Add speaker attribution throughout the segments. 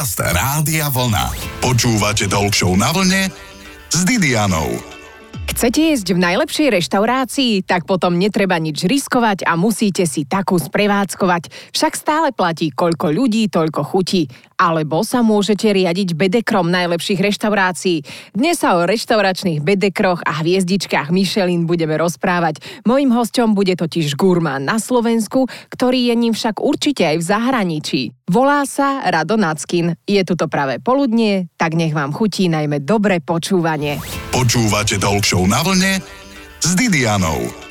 Speaker 1: Podcast Rádia Vlna. Počúvate Talk na vlne s Didianou.
Speaker 2: Chcete jesť v najlepšej reštaurácii? Tak potom netreba nič riskovať a musíte si takú sprevádzkovať. Však stále platí, koľko ľudí, toľko chutí alebo sa môžete riadiť bedekrom najlepších reštaurácií. Dnes sa o reštauračných bedekroch a hviezdičkách Michelin budeme rozprávať. Mojím hostom bude totiž gurmán na Slovensku, ktorý je ním však určite aj v zahraničí. Volá sa Rado Nackin. Je tu to práve poludnie, tak nech vám chutí najmä dobré počúvanie.
Speaker 1: Počúvate Talk na vlne s Didianou.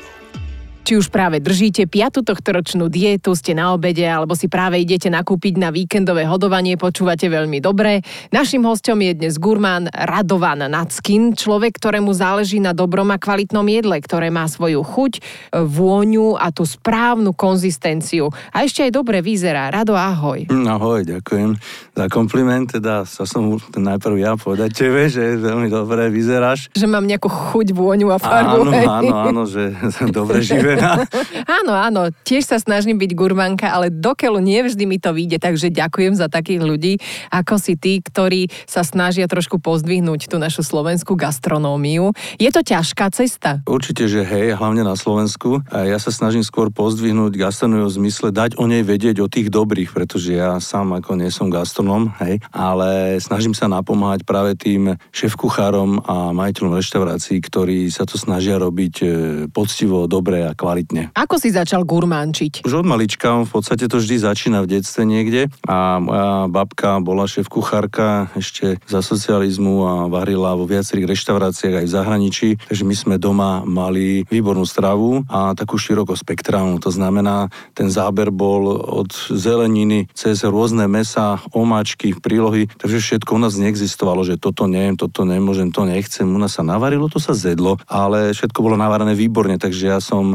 Speaker 2: Či už práve držíte piatu tohtoročnú dietu, ste na obede alebo si práve idete nakúpiť na víkendové hodovanie, počúvate veľmi dobre. Našim hostom je dnes gurmán Radovan Nackin, človek, ktorému záleží na dobrom a kvalitnom jedle, ktoré má svoju chuť, vôňu a tú správnu konzistenciu. A ešte aj dobre vyzerá. Rado, ahoj.
Speaker 3: Ahoj, ďakujem za kompliment. Teda sa som najprv ja povedať tebe, že veľmi dobre vyzeráš.
Speaker 2: Že mám nejakú chuť, vôňu a farbu.
Speaker 3: Áno, áno, áno, že dobre živé
Speaker 2: áno, áno, tiež sa snažím byť gurmanka, ale dokeľu nie vždy mi to vyjde, takže ďakujem za takých ľudí, ako si tí, ktorí sa snažia trošku pozdvihnúť tú našu slovenskú gastronómiu. Je to ťažká cesta?
Speaker 3: Určite, že hej, hlavne na Slovensku. A ja sa snažím skôr pozdvihnúť gastronómiu v zmysle dať o nej vedieť, o tých dobrých, pretože ja sám ako nie som gastronom, hej, ale snažím sa napomáhať práve tým šéf-kuchárom a majiteľom reštaurácií, ktorí sa to snažia robiť e, poctivo, dobre a kvalitne.
Speaker 2: Ako si začal gurmánčiť?
Speaker 3: Už od malička, v podstate to vždy začína v detstve niekde. A moja babka bola šéf kuchárka ešte za socializmu a varila vo viacerých reštauráciách aj v zahraničí, takže my sme doma mali výbornú stravu a takú širokospektrálnu, to znamená, ten záber bol od zeleniny cez rôzne mesa, omáčky, prílohy, takže všetko u nás neexistovalo, že toto neviem, toto nemôžem, to nechcem, u nás sa navarilo, to sa zedlo, ale všetko bolo navarené výborne, takže ja som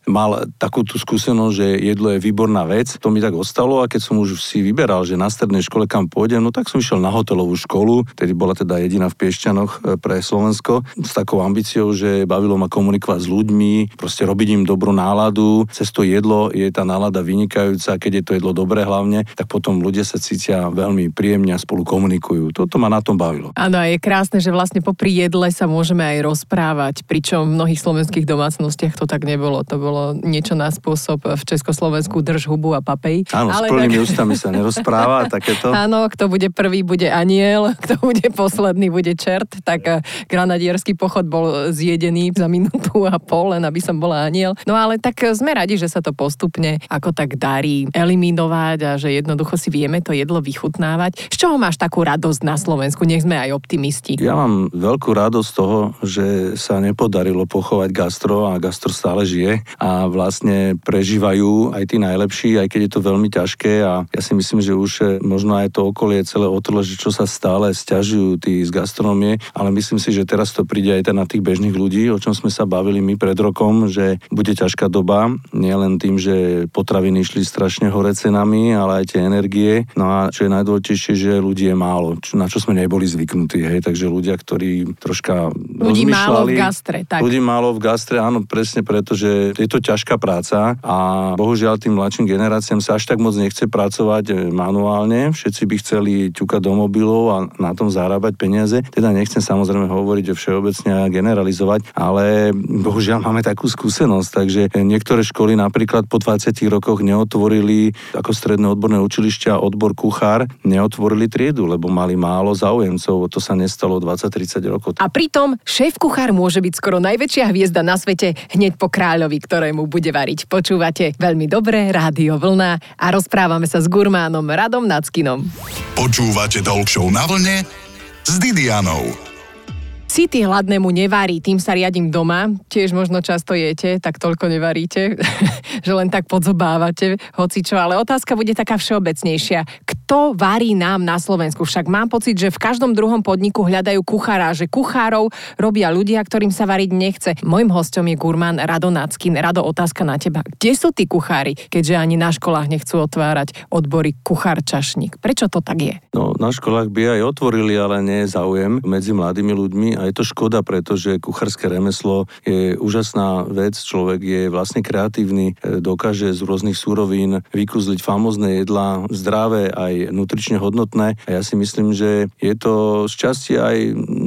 Speaker 3: mal takú tú skúsenosť, že jedlo je výborná vec. To mi tak ostalo a keď som už si vyberal, že na strednej škole kam pôjdem, no tak som išiel na hotelovú školu, tedy bola teda jediná v Piešťanoch e, pre Slovensko, s takou ambíciou, že bavilo ma komunikovať s ľuďmi, proste robiť im dobrú náladu. Cez to jedlo je tá nálada vynikajúca, keď je to jedlo dobré hlavne, tak potom ľudia sa cítia veľmi príjemne a spolu komunikujú. Toto ma na tom bavilo.
Speaker 2: Áno, je krásne, že vlastne popri jedle sa môžeme aj rozprávať, pričom v mnohých slovenských domácnostiach to tak nebolo. To bolo niečo na spôsob v Československu drž hubu a papej.
Speaker 3: Áno, Ale s plnými tak... ústami sa nerozpráva takéto.
Speaker 2: Áno, kto bude prvý, bude aniel, kto bude posledný, bude čert. Tak eh, granadierský pochod bol zjedený za minútu a pol, len aby som bola aniel. No ale tak eh, sme radi, že sa to postupne ako tak darí eliminovať a že jednoducho si vieme to jedlo vychutnávať. Z čoho máš takú radosť na Slovensku? Nech sme aj optimisti.
Speaker 3: Ja mám veľkú radosť toho, že sa nepodarilo pochovať gastro a gastro stále žije a vlastne prežívajú aj tí najlepší, aj keď je to veľmi ťažké a ja si myslím, že už možno aj to okolie celé otrlo, že čo sa stále stiažujú tí z gastronomie, ale myslím si, že teraz to príde aj na tých bežných ľudí, o čom sme sa bavili my pred rokom, že bude ťažká doba, nielen tým, že potraviny išli strašne hore cenami, ale aj tie energie. No a čo je najdôležitejšie, že ľudí je málo, na čo sme neboli zvyknutí, hej, takže ľudia, ktorí troška
Speaker 2: ľudí málo v gastre, tak.
Speaker 3: Ľudí málo v gastre, áno, presne preto, že je to ťažká práca a bohužiaľ tým mladším generáciám sa až tak moc nechce pracovať e, manuálne. Všetci by chceli ťukať do mobilov a na tom zarábať peniaze. Teda nechcem samozrejme hovoriť o všeobecne a generalizovať, ale bohužiaľ máme takú skúsenosť, takže niektoré školy napríklad po 20 rokoch neotvorili ako stredné odborné učilišťa odbor kuchár, neotvorili triedu, lebo mali málo záujemcov. To sa nestalo 20-30 rokov.
Speaker 2: A pritom šéf kuchár môže byť skoro najväčšia hviezda na svete hneď po kráľovi, ktorému mu bude variť. Počúvate veľmi dobré Rádio Vlna a rozprávame sa s gurmánom Radom Nackinom.
Speaker 1: Počúvate Talk na vlne s Didianou.
Speaker 2: City hladnému nevarí, tým sa riadím doma, tiež možno často jete, tak toľko nevaríte, že len tak podzobávate hocičo, ale otázka bude taká všeobecnejšia. Kto varí nám na Slovensku? Však mám pocit, že v každom druhom podniku hľadajú kuchára, že kuchárov robia ľudia, ktorým sa variť nechce. Mojím hostom je gurmán Rado Nackin. Rado, otázka na teba. Kde sú tí kuchári, keďže ani na školách nechcú otvárať odbory kuchár-čašník? Prečo to tak je?
Speaker 3: No, na školách by aj otvorili, ale nie je záujem medzi mladými ľuďmi a je to škoda, pretože kuchárske remeslo je úžasná vec. Človek je vlastne kreatívny, e, dokáže z rôznych súrovín vykúzliť famózne jedlá, zdravé aj nutrične hodnotné. A ja si myslím, že je to z časti aj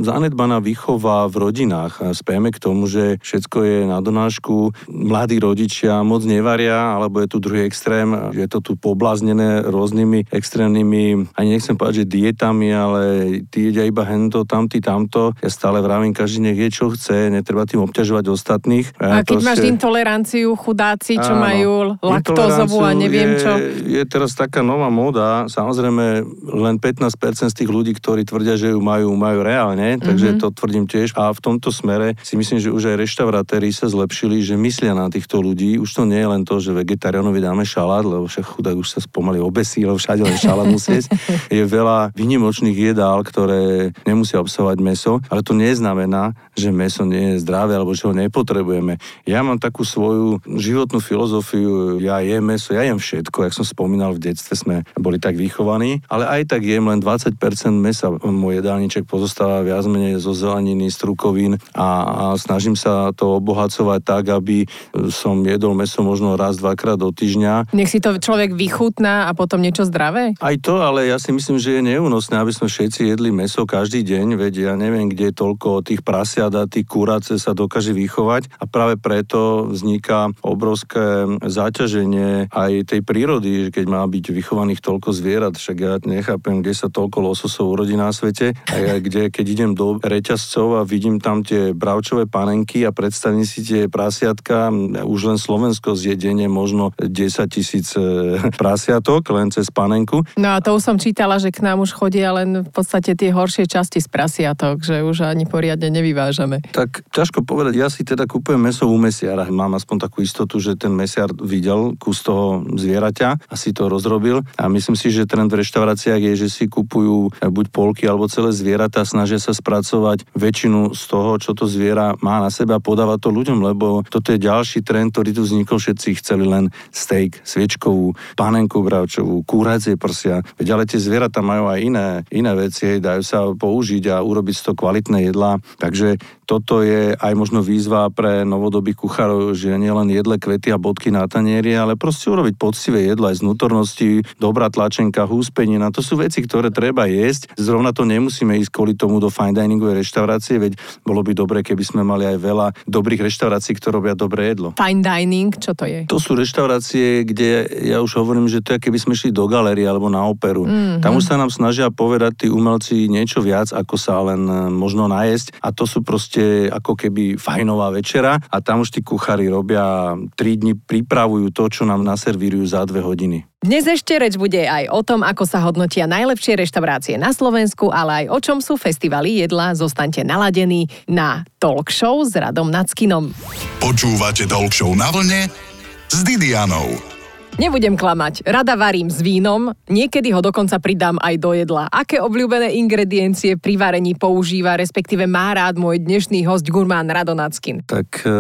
Speaker 3: zanedbaná výchova v rodinách. A spejeme k tomu, že všetko je na donášku, mladí rodičia moc nevaria, alebo je tu druhý extrém, je to tu pobláznené rôznymi extrémnymi, ani nechcem povedať, že dietami, ale ty iba hento, tamty, tamto. Ja stále vravím, každý nech je, čo chce, netreba tým obťažovať ostatných.
Speaker 2: A, keď proste... máš intoleranciu, chudáci, čo Áno, majú laktózovú a neviem
Speaker 3: je,
Speaker 2: čo.
Speaker 3: Je teraz taká nová móda, samozrejme len 15% z tých ľudí, ktorí tvrdia, že ju majú, majú reálne, takže mm-hmm. to tvrdím tiež. A v tomto smere si myslím, že už aj reštaurátéri sa zlepšili, že myslia na týchto ľudí. Už to nie je len to, že vegetariánovi dáme šalát, lebo však chudák už sa spomaly obesí, lebo všade len šalát musieť. Je veľa vynimočných jedál, ktoré nemusia obsahovať meso, ale to neznamená, že meso nie je zdravé alebo že ho nepotrebujeme. Ja mám takú svoju životnú filozofiu, ja jem meso, ja jem všetko, jak som spomínal, v detstve sme boli tak vychovaní, ale aj tak jem len 20% mesa. Môj jedálniček pozostáva viac menej zo zeleniny, strukovín a, a snažím sa to obohacovať tak, aby som jedol meso možno raz, dvakrát do týždňa.
Speaker 2: Nech si to človek vychutná a potom niečo zdravé?
Speaker 3: Aj to, ale ja si myslím, že je neúnosné, aby sme všetci jedli meso každý deň, veď ja neviem, kde je toľko tých prasiat a tých kurace sa dokáže vychovať a práve preto vzniká obrovské záťaženie aj tej prírody, keď má byť vychovaných toľko zvierat, však ja nechápem, kde sa toľko lososov urodí na svete a kde, keď idem do reťazcov a vidím tam tie bravčové panenky a predstavím si tie prasiatka, už len Slovensko zjedenie možno 10 tisíc e, prasiatok len cez panenku.
Speaker 2: No a to už som čítala, že k nám už chodia len v podstate tie horšie časti z prasiatok, že už ani poriadne nevyvážame.
Speaker 3: Tak ťažko povedať, ja si teda kúpujem meso u mesiara. Mám aspoň takú istotu, že ten mesiar videl kus toho zvieraťa a si to rozrobil. A myslím si, že trend v reštauráciách je, že si kupujú buď polky alebo celé zvieratá, snažia sa spracovať väčšinu z toho, čo to zviera má na sebe a podáva to ľuďom, lebo toto je ďalší trend, ktorý tu vznikol. Všetci chceli len steak, sviečkovú, panenku bravčovú, kúracie prsia. Veď ale tie zvieratá majú aj iné, iné veci, dajú sa použiť a urobiť z toho kvalitné jedlá. Takže toto je aj možno výzva pre novodobých kuchárov, že nielen jedle kvety a bodky na tanieri, ale proste urobiť poctivé jedlo aj z nutornosti, dobrá tlačenka, húspenina. To sú veci, ktoré treba jesť. Zrovna to nemusíme ísť kvôli tomu do fine diningovej reštaurácie, veď bolo by dobre, keby sme mali aj veľa dobrých reštaurácií, ktoré robia dobré jedlo.
Speaker 2: Fine dining, čo to je?
Speaker 3: To sú reštaurácie, kde ja už hovorím, že to je, keby sme šli do galérie alebo na operu. Mm-hmm. Tam už sa nám snažia povedať tí umelci niečo viac, ako sa len e, možno najesť. A to sú proste ako keby fajnová večera a tam už tí kuchári robia 3 dni, pripravujú to, čo nám naservírujú za 2 hodiny.
Speaker 2: Dnes ešte reč bude aj o tom, ako sa hodnotia najlepšie reštaurácie na Slovensku, ale aj o čom sú festivaly jedla. Zostaňte naladení na Talk Show s Radom Nackinom.
Speaker 1: Počúvate Talk Show na vlne s Didianou.
Speaker 2: Nebudem klamať, rada varím s vínom, niekedy ho dokonca pridám aj do jedla. Aké obľúbené ingrediencie pri varení používa, respektíve má rád môj dnešný host gurmán Radonackin?
Speaker 3: Tak e,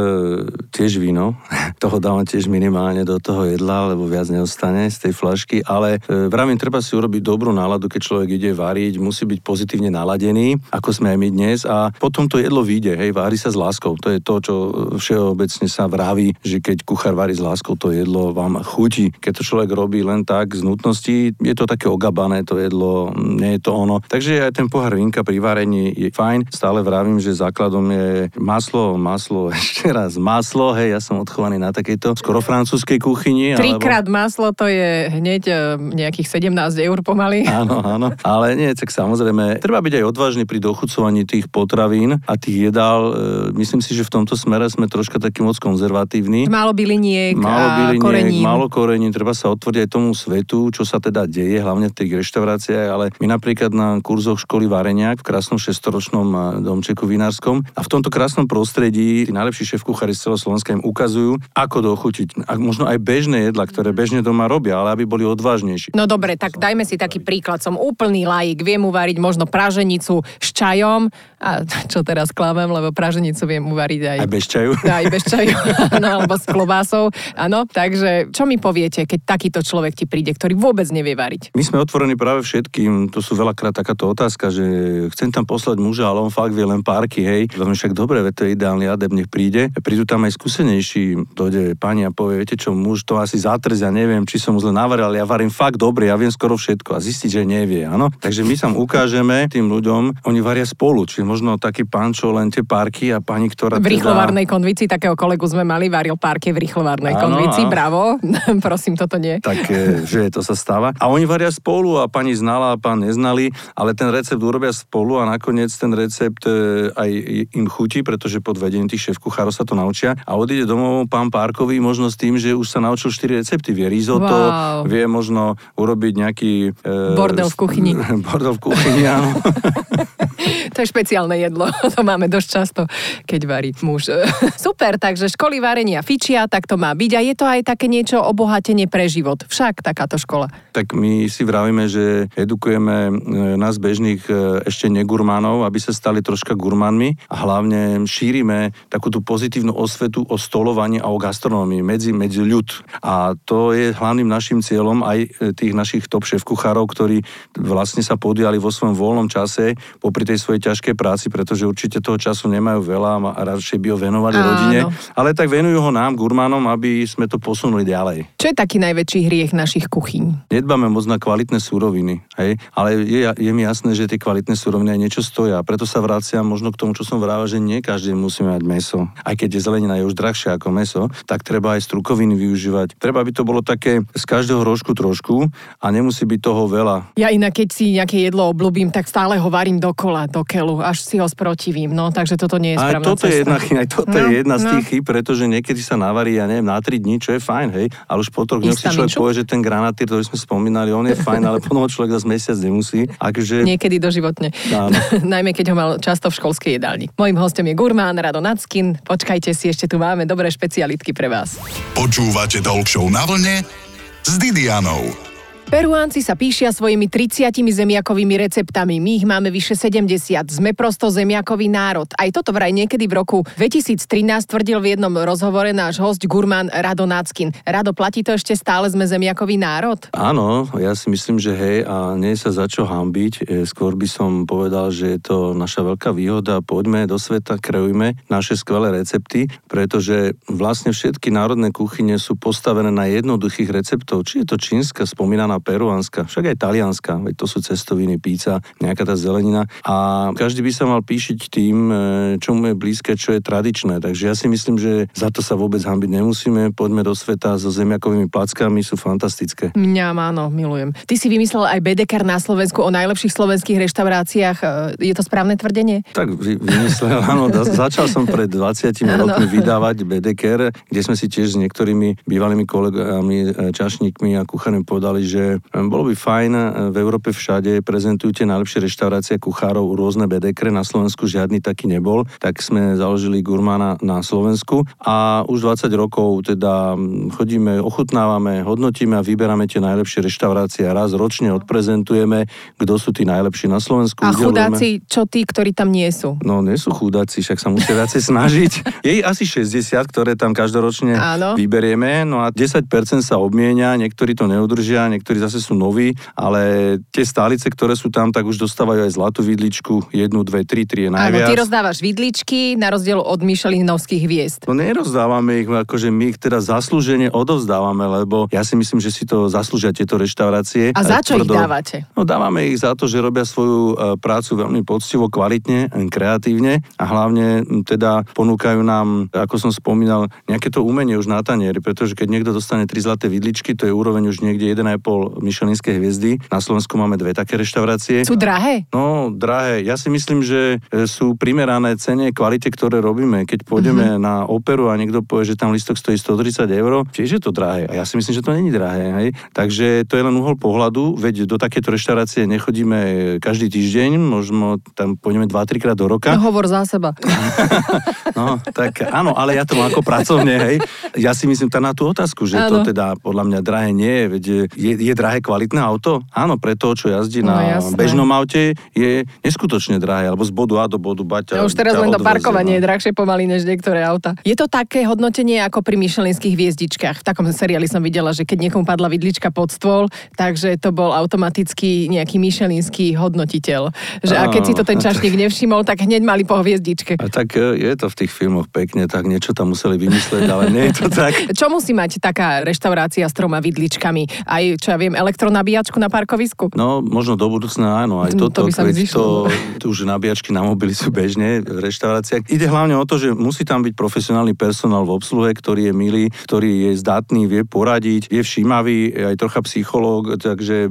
Speaker 3: tiež víno, toho dávam tiež minimálne do toho jedla, lebo viac neostane z tej flašky, ale e, vravím, treba si urobiť dobrú náladu, keď človek ide variť, musí byť pozitívne naladený, ako sme aj my dnes a potom to jedlo vyjde, hej, vári sa s láskou. To je to, čo všeobecne sa vraví, že keď kuchár varí s láskou, to jedlo vám chutí keď to človek robí len tak z nutnosti, je to také ogabané to jedlo, nie je to ono. Takže aj ten pohár vinka pri varení je fajn. Stále vravím, že základom je maslo, maslo, ešte raz maslo, hej, ja som odchovaný na takejto skoro francúzskej kuchyni.
Speaker 2: Trikrát alebo... maslo to je hneď e, nejakých 17 eur pomaly.
Speaker 3: Áno, áno, ale nie, tak samozrejme, treba byť aj odvážny pri dochucovaní tých potravín a tých jedál. E, myslím si, že v tomto smere sme troška taký moc konzervatívni.
Speaker 2: Málo byliniek, málo byliniek, korenín.
Speaker 3: málo korenín otvorení, treba sa otvoriť aj tomu svetu, čo sa teda deje, hlavne v tých reštauráciách, ale my napríklad na kurzoch školy varenia v krásnom šestoročnom domčeku vinárskom a v tomto krásnom prostredí tí najlepší šéf kuchári z celého Slovenska im ukazujú, ako dochutiť. A možno aj bežné jedla, ktoré bežne doma robia, ale aby boli odvážnejší.
Speaker 2: No dobre, tak dajme si taký príklad. Som úplný laik, viem uvariť možno praženicu s čajom, a čo teraz klamem, lebo praženicu viem uvariť aj...
Speaker 3: Aj bez čaju?
Speaker 2: Aj bez čaju, no, alebo s klobásou, áno. Takže čo mi povie poviete, keď takýto človek ti príde, ktorý vôbec nevie variť?
Speaker 3: My sme otvorení práve všetkým. To sú veľakrát takáto otázka, že chcem tam poslať muža, ale on fakt vie len párky, hej. Veľmi však dobre, to je ideálny adep, nech príde. Prídu tam aj skúsenejší, dojde pani a povie, viete čo, muž to asi zatrz, ja neviem, či som zle navaril, ale ja varím fakt dobre, ja viem skoro všetko a zistiť, že nevie, áno. Takže my sa ukážeme tým ľuďom, oni varia spolu, či možno taký pán, čo len tie párky a pani, ktorá
Speaker 2: V rýchlovarnej teda... konvici takého kolegu sme mali, varil párky v rýchlovarnej konvici, a... bravo. Prosím, toto nie.
Speaker 3: Tak, e, že to sa stáva. A oni varia spolu a pani znala a pán neznali, ale ten recept urobia spolu a nakoniec ten recept e, aj im chutí, pretože pod vedením tých šéf kuchárov sa to naučia a odíde domov pán Párkový možno s tým, že už sa naučil 4 recepty. Vie risotto, wow. vie možno urobiť nejaký...
Speaker 2: E, bordel v kuchyni.
Speaker 3: Bordel v kuchyni, áno.
Speaker 2: to je špeciálne jedlo. To máme dosť často, keď varí muž. Super, takže školy varenia fičia, tak to má byť. A je to aj také niečo obohatenie pre život. Však takáto škola.
Speaker 3: Tak my si vravíme, že edukujeme e, nás bežných e, ešte negurmánov, aby sa stali troška gurmánmi a hlavne šírime takú tú pozitívnu osvetu o stolovaní a o gastronómii medzi, medzi ľud. A to je hlavným našim cieľom aj e, tých našich top šéf kuchárov, ktorí vlastne sa podiali vo svojom voľnom čase popri tej svojej ťažkej práci, pretože určite toho času nemajú veľa a radšej by ho venovali Áno. rodine, ale tak venujú ho nám, gurmánom, aby sme to posunuli ďalej.
Speaker 2: Čo je taký najväčší hriech našich kuchyň?
Speaker 3: Nedbáme moc na kvalitné súroviny, hej? ale je, je mi jasné, že tie kvalitné súroviny aj niečo stoja. Preto sa vraciam možno k tomu, čo som vravel, že nie každý musí mať meso. Aj keď je zelenina je už drahšia ako meso, tak treba aj strukoviny využívať. Treba, aby to bolo také z každého rožku trošku a nemusí byť toho veľa.
Speaker 2: Ja inak, keď si nejaké jedlo obľúbim, tak stále ho varím dokola, do keľu, až si ho sprotivím. No, takže toto nie je správna
Speaker 3: aj toto cesta. Je jedna, aj toto no, je jedna z no. tých chyb, pretože niekedy sa navarí, ja neviem, na 3 dní, čo je fajn, hej, ale už po troch dňoch si človek povie, že ten granatír, ktorý sme spomínali, on je fajn, ale potom človek zase mesiac nemusí. Akže...
Speaker 2: Niekedy doživotne. Najmä keď ho mal často v školskej jedálni. Mojím hostom je gurmán Rado Nackin. Počkajte si, ešte tu máme dobré špecialitky pre vás.
Speaker 1: Počúvate Talk na vlne s Didianou.
Speaker 2: Peruánci sa píšia svojimi 30 zemiakovými receptami. My ich máme vyše 70. Sme prosto zemiakový národ. Aj toto vraj niekedy v roku 2013 tvrdil v jednom rozhovore náš host gurmán Rado Náckin. Rado, platí to ešte stále sme zemiakový národ?
Speaker 3: Áno, ja si myslím, že hej a nie sa za čo hambiť. E, skôr by som povedal, že je to naša veľká výhoda. Poďme do sveta, kreujme naše skvelé recepty, pretože vlastne všetky národné kuchyne sú postavené na jednoduchých receptov. Či je to čínska spomínaná peruánska, však aj talianska, veď to sú cestoviny, píca, nejaká tá zelenina. A každý by sa mal píšiť tým, e, čo mu je blízke, čo je tradičné. Takže ja si myslím, že za to sa vôbec hambiť nemusíme. Poďme do sveta so zemiakovými plackami, sú fantastické.
Speaker 2: Mňa áno, milujem. Ty si vymyslel aj Bedekar na Slovensku o najlepších slovenských reštauráciách. E, je to správne tvrdenie?
Speaker 3: Tak vy, vymyslel, áno. začal som pred 20 rokmi vydávať Bedeker, kde sme si tiež s niektorými bývalými kolegami, e, čašníkmi a kuchármi povedali, že bolo by fajn, e, v Európe všade prezentujú tie najlepšie reštaurácie kuchárov, rôzne bedekre, na Slovensku žiadny taký nebol, tak sme založili Gurmana na Slovensku a už 20 rokov teda chodíme, ochutnávame, hodnotíme a vyberáme tie najlepšie reštaurácie a raz ročne odprezentujeme, kto sú tí najlepší na Slovensku.
Speaker 2: A chudáci, čo tí, ktorí tam nie sú?
Speaker 3: No, nie sú chudáci, však sa musia viacej snažiť. Je ich asi 60, ktoré tam každoročne Áno. vyberieme, no a 10% sa obmienia, niektorí to neudržia, niektorí niektorí zase sú noví, ale tie stálice, ktoré sú tam, tak už dostávajú aj zlatú vidličku, jednu, dve, tri, tri je najviac.
Speaker 2: Áno, ty rozdávaš vidličky na rozdiel od Michelinovských hviezd.
Speaker 3: No nerozdávame ich, akože my ich teda zaslúžene odovzdávame, lebo ja si myslím, že si to zaslúžia tieto reštaurácie.
Speaker 2: A za čo tvrdo. ich dávate?
Speaker 3: No dávame ich za to, že robia svoju e, prácu veľmi poctivo, kvalitne, kreatívne a hlavne teda ponúkajú nám, ako som spomínal, nejaké to umenie už na tanieri, pretože keď niekto dostane tri zlaté vidličky, to je úroveň už niekde 1,5 Michelinské hviezdy. Na Slovensku máme dve také reštaurácie.
Speaker 2: Sú drahé?
Speaker 3: No, drahé. Ja si myslím, že e, sú primerané cene kvalite, ktoré robíme. Keď pôjdeme mm-hmm. na operu a niekto povie, že tam listok stojí 130 eur, tiež je to drahé. A ja si myslím, že to není drahé. Hej? Takže to je len uhol pohľadu, veď do takéto reštaurácie nechodíme každý týždeň, možno tam pôjdeme 2-3 krát do roka.
Speaker 2: No, hovor za seba.
Speaker 3: no, tak áno, ale ja to mám ako pracovne, hej. Ja si myslím tá na tú otázku, že ano. to teda podľa mňa drahé nie je, veď je, je je drahé kvalitné auto? Áno, pre to, čo jazdí
Speaker 2: No,
Speaker 3: na
Speaker 2: jasné.
Speaker 3: bežnom aute, je neskutočne drahé, alebo z bodu A do bodu Baťa.
Speaker 2: Ja už teraz len to parkovanie
Speaker 3: no.
Speaker 2: je drahšie pomaly než niektoré auta. Je to také hodnotenie ako pri myšelinských hviezdičkách. V takom seriáli som videla, že keď niekomu padla vidlička pod stôl, takže to bol automaticky nejaký myšelinský hodnotiteľ. Že a keď si to ten čašník nevšimol, tak hneď mali po hviezdičke.
Speaker 3: A tak e, je to v tých filmoch pekne, tak niečo tam museli vymysleť, ale nie je to tak.
Speaker 2: Čo musí mať taká reštaurácia s troma vidličkami? Aj, čo ja viem, elektronabíjačku na parkovisku?
Speaker 3: No, možno do budúcna áno, aj
Speaker 2: Mm,
Speaker 3: toto,
Speaker 2: to by sa
Speaker 3: veď to, to už nabíjačky na mobily sú bežne v reštauráciách. Ide hlavne o to, že musí tam byť profesionálny personál v obsluhe, ktorý je milý, ktorý je zdatný, vie poradiť, je všímavý, je aj trocha psychológ, takže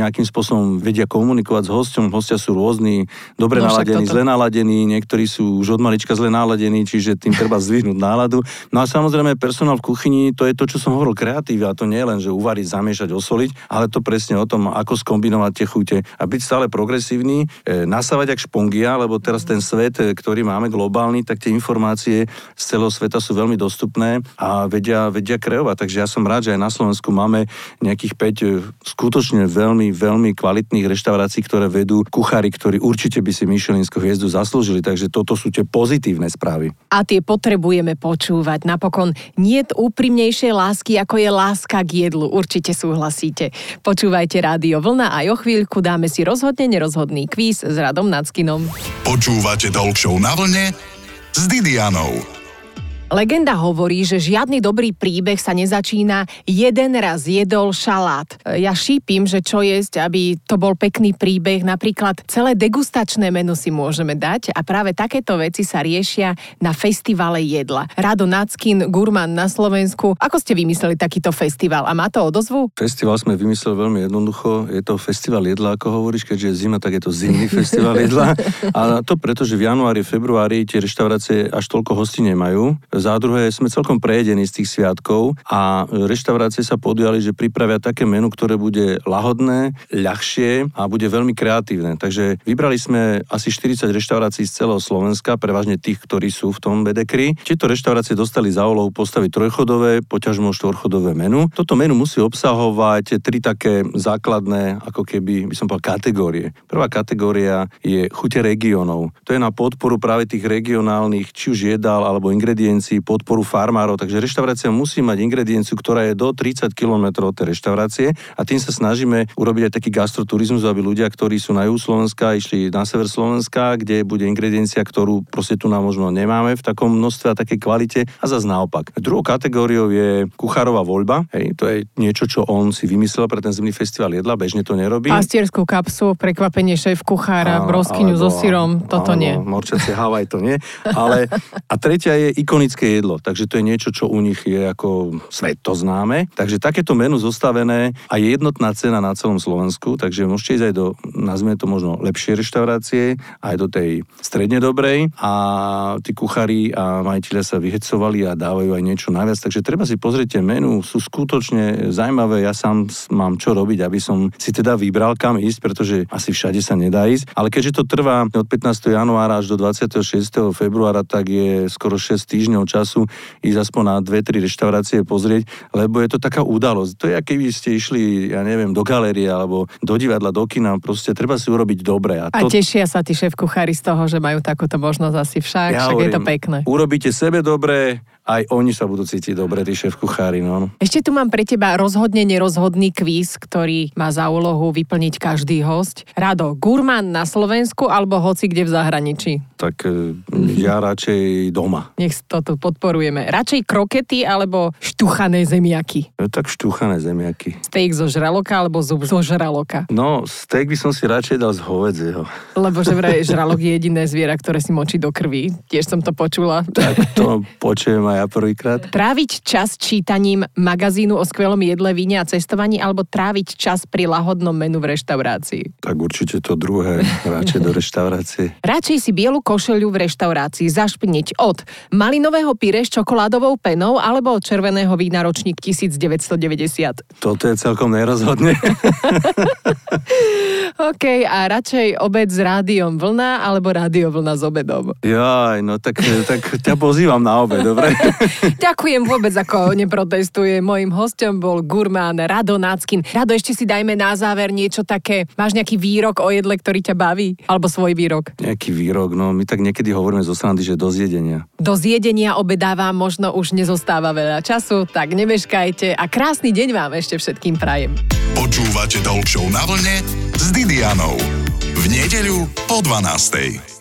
Speaker 3: nejakým spôsobom vedia komunikovať s hosťom. Hostia sú rôzni, dobre
Speaker 2: No
Speaker 3: naladení, zle naladení, niektorí sú už od malička zle naladení, čiže tým treba zdvihnúť náladu. No a samozrejme personál v kuchyni, to je to, čo som hovoril, kreatív, a to nie je len, že uvariť, zamiešať, osoliť, ale to presne o tom, ako skombinovať tie chute a byť stále progresívny, e, nasávať ak špongia, lebo teraz ten svet, e, ktorý máme globálny, tak tie informácie z celého sveta sú veľmi dostupné a vedia, vedia kreovať. Takže ja som rád, že aj na Slovensku máme nejakých 5 e, skutočne veľmi, veľmi kvalitných reštaurácií, ktoré vedú kuchári, ktorí určite by si Michelinskú hviezdu zaslúžili. Takže toto sú tie pozitívne správy.
Speaker 2: A tie potrebujeme počúvať. Napokon nie úprimnejšej lásky, ako je láska k jedlu. Určite súhlasíte. Počúvajte Rádio Vlna a o chvíľku dáme si rozhodne nerozhodný kvíz s Radom Nackinom.
Speaker 1: Počúvate Talk na vlne s Didianou.
Speaker 2: Legenda hovorí, že žiadny dobrý príbeh sa nezačína jeden raz jedol šalát. Ja šípim, že čo jesť, aby to bol pekný príbeh. Napríklad celé degustačné menu si môžeme dať a práve takéto veci sa riešia na festivale jedla. Rado Nackin, gurman na Slovensku. Ako ste vymysleli takýto festival a má to odozvu?
Speaker 3: Festival sme vymysleli veľmi jednoducho. Je to festival jedla, ako hovoríš, keďže je zima, tak je to zimný festival jedla. A to preto, že v januári, februári tie reštaurácie až toľko hostí nemajú. Za druhé, sme celkom prejedení z tých sviatkov a reštaurácie sa podujali, že pripravia také menu, ktoré bude lahodné, ľahšie a bude veľmi kreatívne. Takže vybrali sme asi 40 reštaurácií z celého Slovenska, prevažne tých, ktorí sú v tom bedekri. Tieto reštaurácie dostali za úlohu postaviť trojchodové, poťažmo štvorchodové menu. Toto menu musí obsahovať tri také základné, ako keby by som povedal, kategórie. Prvá kategória je chute regiónov. To je na podporu práve tých regionálnych, či už jedál alebo ingrediencií, podporu farmárov. Takže reštaurácia musí mať ingredienciu, ktorá je do 30 km od tej reštaurácie a tým sa snažíme urobiť aj taký gastroturizmus, aby ľudia, ktorí sú na juhu Slovenska, išli na sever Slovenska, kde bude ingrediencia, ktorú proste tu nám možno nemáme v takom množstve a takej kvalite a zase naopak. Druhou kategóriou je kuchárová voľba. Hej, to je niečo, čo on si vymyslel pre ten zimný festival jedla, bežne to nerobí.
Speaker 2: Pastierskú kapsu, prekvapenie šéf kuchára, broskyňu so syrom, toto
Speaker 3: áno,
Speaker 2: nie.
Speaker 3: Morčacie Havaj to nie. Ale, a tretia je ikonické jedlo, takže to je niečo, čo u nich je ako svetoznáme. Takže takéto menu zostavené a je jednotná cena na celom Slovensku, takže môžete ísť aj do, nazvime to možno lepšie reštaurácie, aj do tej stredne dobrej a tí kuchári a majiteľia sa vyhecovali a dávajú aj niečo naviac, takže treba si pozrieť tie menu, sú skutočne zaujímavé, ja sám mám čo robiť, aby som si teda vybral kam ísť, pretože asi všade sa nedá ísť, ale keďže to trvá od 15. januára až do 26. februára, tak je skoro 6 týždňov času ísť aspoň na 2-3 reštaurácie pozrieť, lebo je to taká udalosť. To je, aké by ste išli, ja neviem, do galérie alebo do divadla, do kina, proste treba si urobiť dobre.
Speaker 2: A
Speaker 3: to,
Speaker 2: tešia sa tí šéf kuchári z toho, že majú takúto možnosť asi však, však je to
Speaker 3: hovorím,
Speaker 2: pekné.
Speaker 3: Urobíte sebe dobre, aj oni sa budú cítiť dobre, tí šéf kuchári, no.
Speaker 2: Ešte tu mám pre teba rozhodne nerozhodný kvíz, ktorý má za úlohu vyplniť každý host. Rado, gurmán na Slovensku alebo hoci kde v zahraničí?
Speaker 3: Tak e, ja radšej doma.
Speaker 2: Nech to tu podporujeme. Radšej krokety alebo štuchané zemiaky?
Speaker 3: No, tak štúchané zemiaky.
Speaker 2: Steak zo žraloka alebo zub zo žraloka?
Speaker 3: No, steak by som si radšej dal z hovedzieho.
Speaker 2: Lebo že vraj žralok je jediné zviera, ktoré si močí do krvi. Tiež som to počula.
Speaker 3: Tak to počujem aj ja prvýkrát.
Speaker 2: Tráviť čas čítaním magazínu o skvelom jedle, víne a cestovaní alebo tráviť čas pri lahodnom menu v reštaurácii?
Speaker 3: Tak určite to druhé, radšej do reštaurácie.
Speaker 2: Radšej si bielu košeľu v reštaurácii zašpniť od malinového pyré s čokoládovou penou alebo od červeného vína ročník 1990.
Speaker 3: Toto je celkom nerozhodne.
Speaker 2: OK, a radšej obed s rádiom vlna alebo rádio vlna s obedom?
Speaker 3: Jaj, no tak, tak ťa pozývam na obed, dobre?
Speaker 2: Ďakujem vôbec, ako neprotestuje. Mojím hostom bol gurmán Rado Náckin. Rado, ešte si dajme na záver niečo také. Máš nejaký výrok o jedle, ktorý ťa baví? Alebo svoj výrok?
Speaker 3: Nejaký výrok, no my tak niekedy hovoríme zo srandy, že do zjedenia.
Speaker 2: Do zjedenia obeda vám možno už nezostáva veľa času, tak nemeškajte a krásny deň vám ešte všetkým prajem.
Speaker 1: Počúvate Talk Show na vlne s Didianou. V nedeľu po 12.